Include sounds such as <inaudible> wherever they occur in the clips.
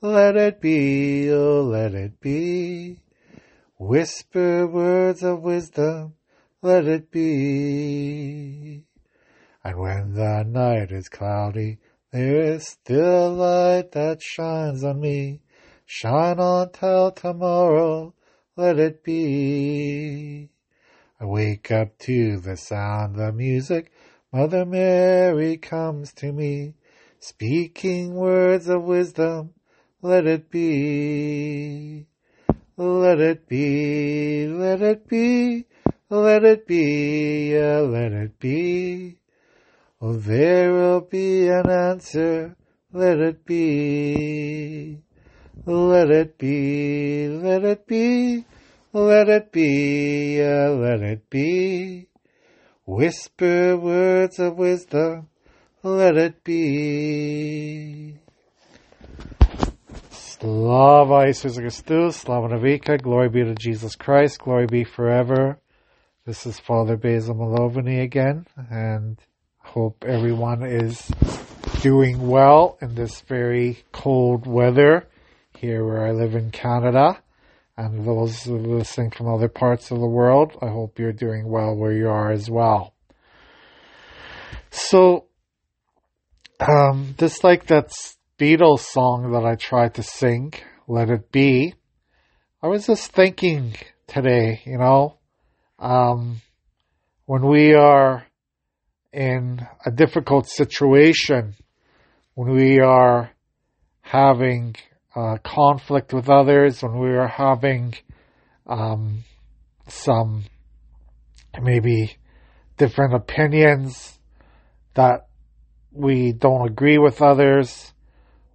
let it be, oh let it be. Whisper words of wisdom, let it be. And when the night is cloudy, there is still light that shines on me. Shine on till tomorrow, let it be. I wake up to the sound of music. Mother Mary comes to me, speaking words of wisdom. Let it be. Let it be, let it be, let it be, yeah, let it be. Oh, there will be an answer, let it be. Let it be, let it be, let it be, yeah, let it be. Whisper words of wisdom, let it be. Slava Jesus Christus, Slava Navika, glory be to Jesus Christ, glory be forever. This is Father Basil Malovany again, and hope everyone is doing well in this very cold weather here where I live in Canada. And those listening from other parts of the world, I hope you're doing well where you are as well. So, um, just like that's Beatles song that I tried to sing, Let It Be, I was just thinking today, you know, um, when we are in a difficult situation, when we are having uh, conflict with others, when we are having um, some maybe different opinions that we don't agree with others,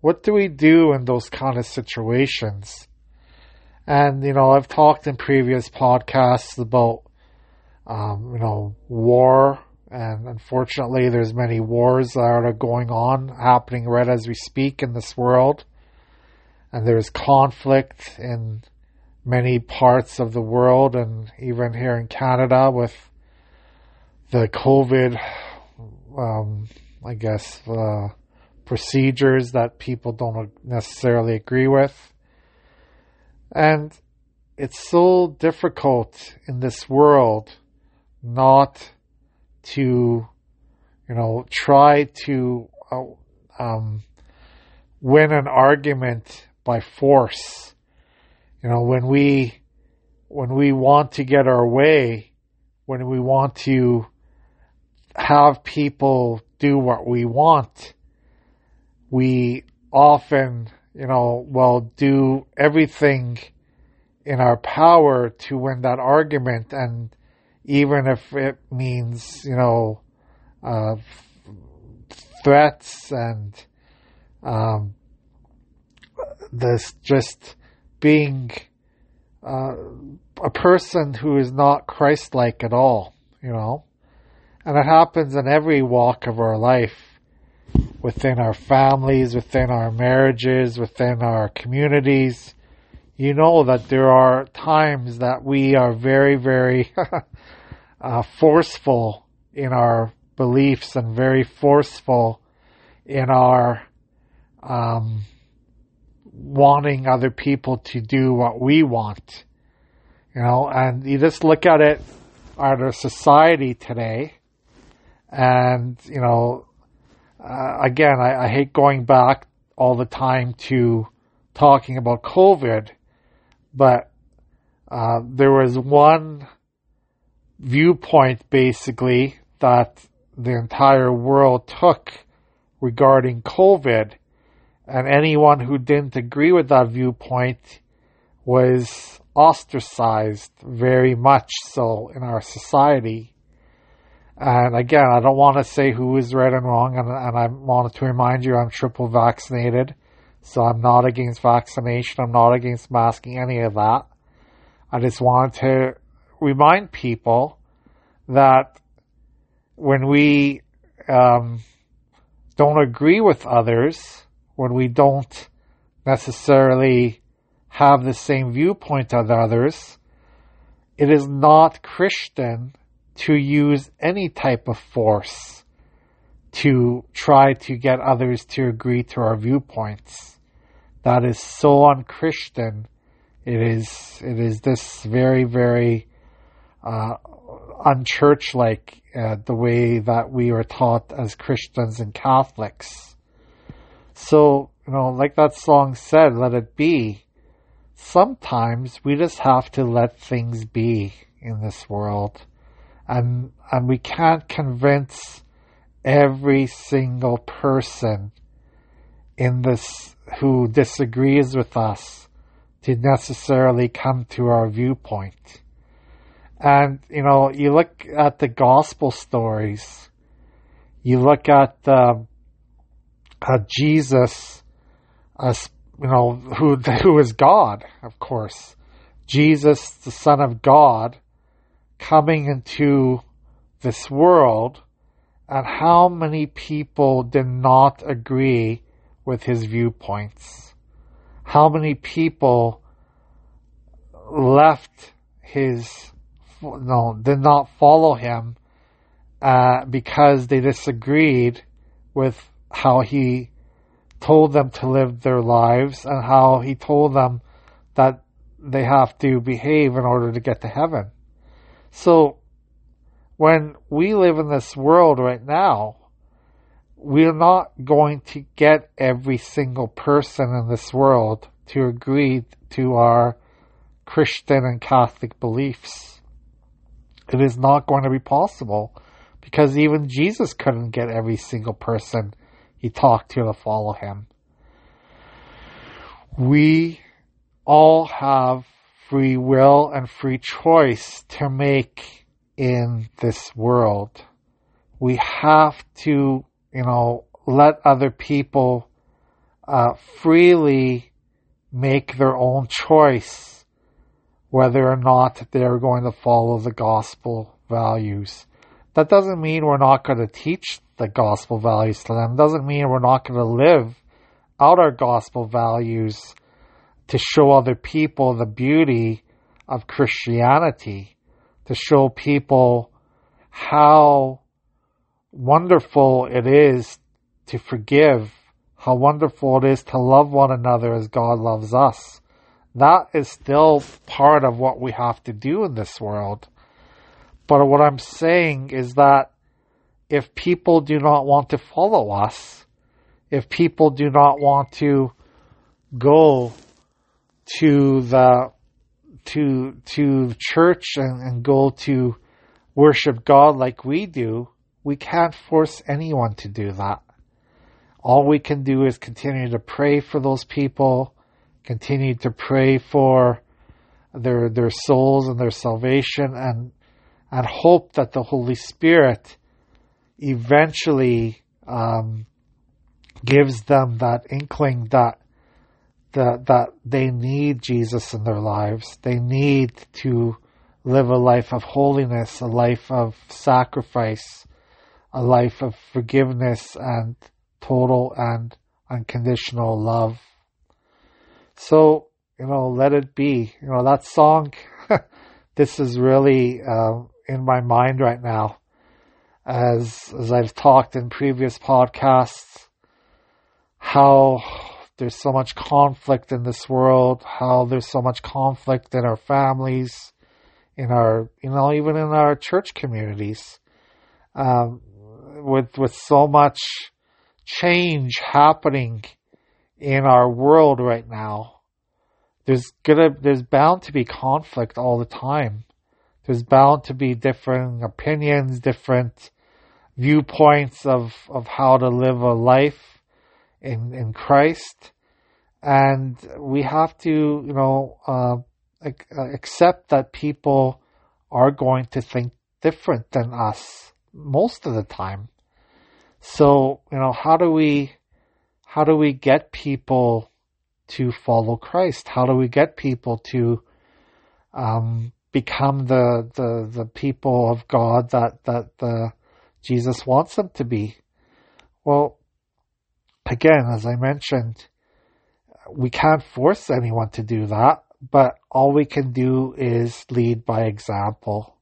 what do we do in those kind of situations? And, you know, I've talked in previous podcasts about, um, you know, war. And unfortunately, there's many wars that are going on, happening right as we speak in this world. And there's conflict in many parts of the world and even here in Canada with the COVID, um, I guess, uh, procedures that people don't necessarily agree with. And it's so difficult in this world not to, you know, try to uh, um, win an argument by force. You know, when we when we want to get our way, when we want to have people do what we want, we often, you know, will do everything in our power to win that argument. And even if it means, you know, uh, threats and um, this just being uh, a person who is not Christ like at all, you know. And it happens in every walk of our life within our families, within our marriages, within our communities. You know that there are times that we are very, very <laughs> uh, forceful in our beliefs and very forceful in our um, wanting other people to do what we want. You know, and you just look at it at our society today, and you know, uh, again, I, I, hate going back all the time to talking about COVID, but uh, there was one viewpoint basically that the entire world took regarding COVID, and anyone who didn't agree with that viewpoint was ostracized very much so in our society. And again, I don't want to say who is right and wrong, and, and I wanted to remind you I'm triple vaccinated. So I'm not against vaccination. I'm not against masking any of that. I just wanted to remind people that when we um, don't agree with others, when we don't necessarily have the same viewpoint as others, it is not Christian to use any type of force to try to get others to agree to our viewpoints. That is so unchristian. It is, it is this very, very, uh, unchurch-like, uh, the way that we are taught as Christians and Catholics. So, you know, like that song said, let it be. Sometimes we just have to let things be in this world. And, and we can't convince every single person in this who disagrees with us to necessarily come to our viewpoint. And, you know, you look at the gospel stories, you look at um, uh, Jesus, as you know, who <laughs> who is God, of course. Jesus, the Son of God, coming into this world, and how many people did not agree with his viewpoints? How many people left his, no, did not follow him uh, because they disagreed with how he told them to live their lives and how he told them that they have to behave in order to get to heaven. So when we live in this world right now, we're not going to get every single person in this world to agree to our Christian and Catholic beliefs. It is not going to be possible because even Jesus couldn't get every single person he talked to to follow him. We all have free will and free choice to make in this world. We have to, you know, let other people uh, freely make their own choice whether or not they're going to follow the gospel values. That doesn't mean we're not going to teach the gospel values to them. Doesn't mean we're not going to live out our gospel values to show other people the beauty of Christianity, to show people how wonderful it is to forgive, how wonderful it is to love one another as God loves us. That is still part of what we have to do in this world. But what I'm saying is that if people do not want to follow us, if people do not want to go to the to to church and, and go to worship God like we do, we can't force anyone to do that. All we can do is continue to pray for those people, continue to pray for their their souls and their salvation and and hope that the Holy Spirit eventually um, gives them that inkling that that that they need Jesus in their lives. They need to live a life of holiness, a life of sacrifice, a life of forgiveness and total and unconditional love. So, you know, let it be. You know, that song, <laughs> this is really uh, in my mind right now. As, as I've talked in previous podcasts, how there's so much conflict in this world, how there's so much conflict in our families, in our, you know, even in our church communities, um, with, with so much change happening in our world right now. There's gonna, there's bound to be conflict all the time. There's bound to be different opinions, different viewpoints of, of how to live a life in, in Christ. And we have to, you know, uh, accept that people are going to think different than us most of the time. So, you know, how do we, how do we get people to follow Christ? How do we get people to um, become the, the the people of God that that the Jesus wants them to be? Well, again, as I mentioned, we can't force anyone to do that, but all we can do is lead by example.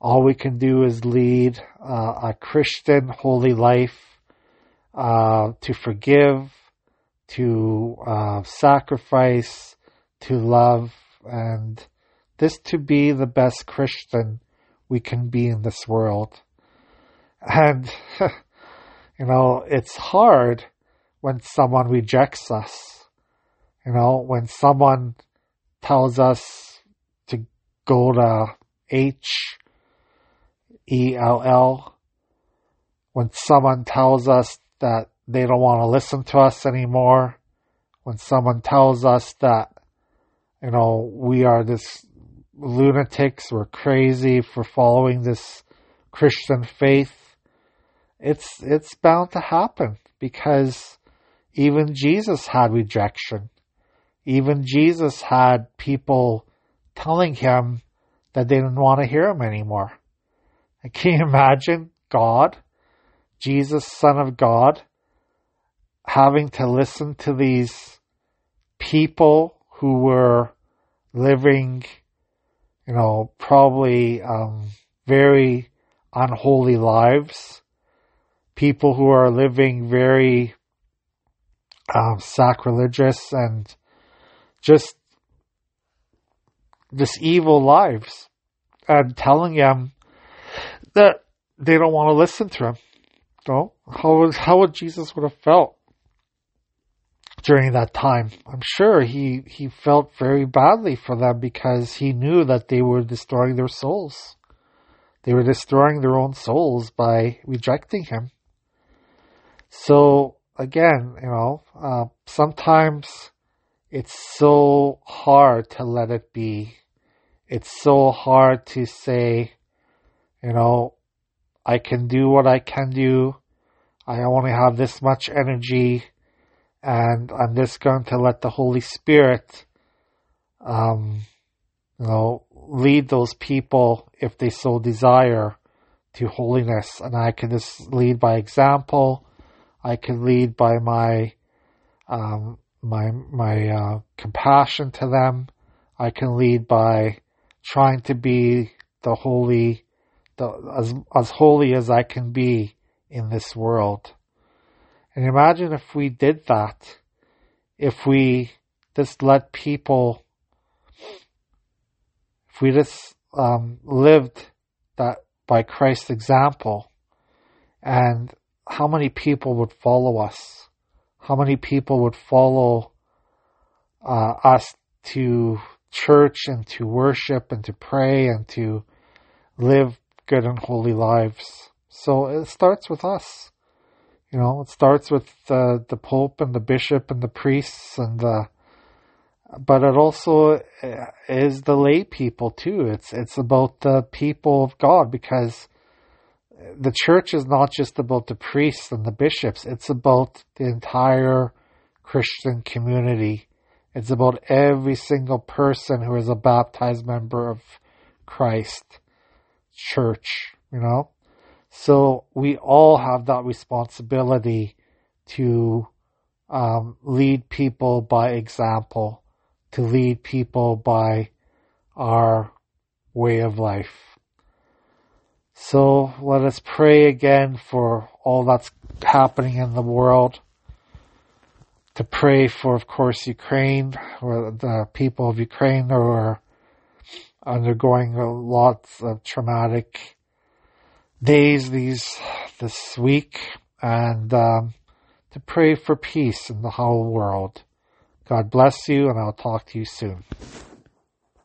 All we can do is lead uh, a Christian holy life, uh, to forgive, to uh, sacrifice, to love, and this to be the best Christian we can be in this world. And, <laughs> you know, it's hard when someone rejects us. You know, when someone tells us to go to H E L L, when someone tells us that they don't want to listen to us anymore, when someone tells us that, you know, we are this lunatics, we're crazy for following this Christian faith, it's, it's bound to happen because even Jesus had rejection. Even Jesus had people telling him that they didn't want to hear him anymore. Can you imagine God, Jesus, Son of God, having to listen to these people who were living, you know, probably um, very unholy lives, people who are living very um, sacrilegious and just this evil lives and telling them that they don't want to listen to him. So how would, how would Jesus would have felt during that time? I'm sure he, he felt very badly for them because he knew that they were destroying their souls. They were destroying their own souls by rejecting him. So again, you know, uh, sometimes it's so hard to let it be. It's so hard to say, you know, I can do what I can do. I only have this much energy and I'm just going to let the Holy Spirit, um, you know, lead those people if they so desire to holiness. And I can just lead by example I can lead by my um, my my uh, compassion to them. I can lead by trying to be the holy, the as as holy as I can be in this world. And imagine if we did that, if we just let people, if we just um, lived that by Christ's example, and how many people would follow us? How many people would follow uh, us to church and to worship and to pray and to live good and holy lives? So it starts with us. You know, it starts with the the Pope and the Bishop and the priests and the, but it also uh, is the lay people too. It's it's about the people of God because the church is not just about the priests and the bishops, it's about the entire Christian community. It's about every single person who is a baptized member of Christ church, you know? So we all have that responsibility to um, lead people by example, to lead people by our way of life. So let us pray again for all that's happening in the world. To pray for, of course, Ukraine, or the people of Ukraine who are undergoing lots of traumatic days these this week, and um, to pray for peace in the whole world. God bless you, and I'll talk to you soon.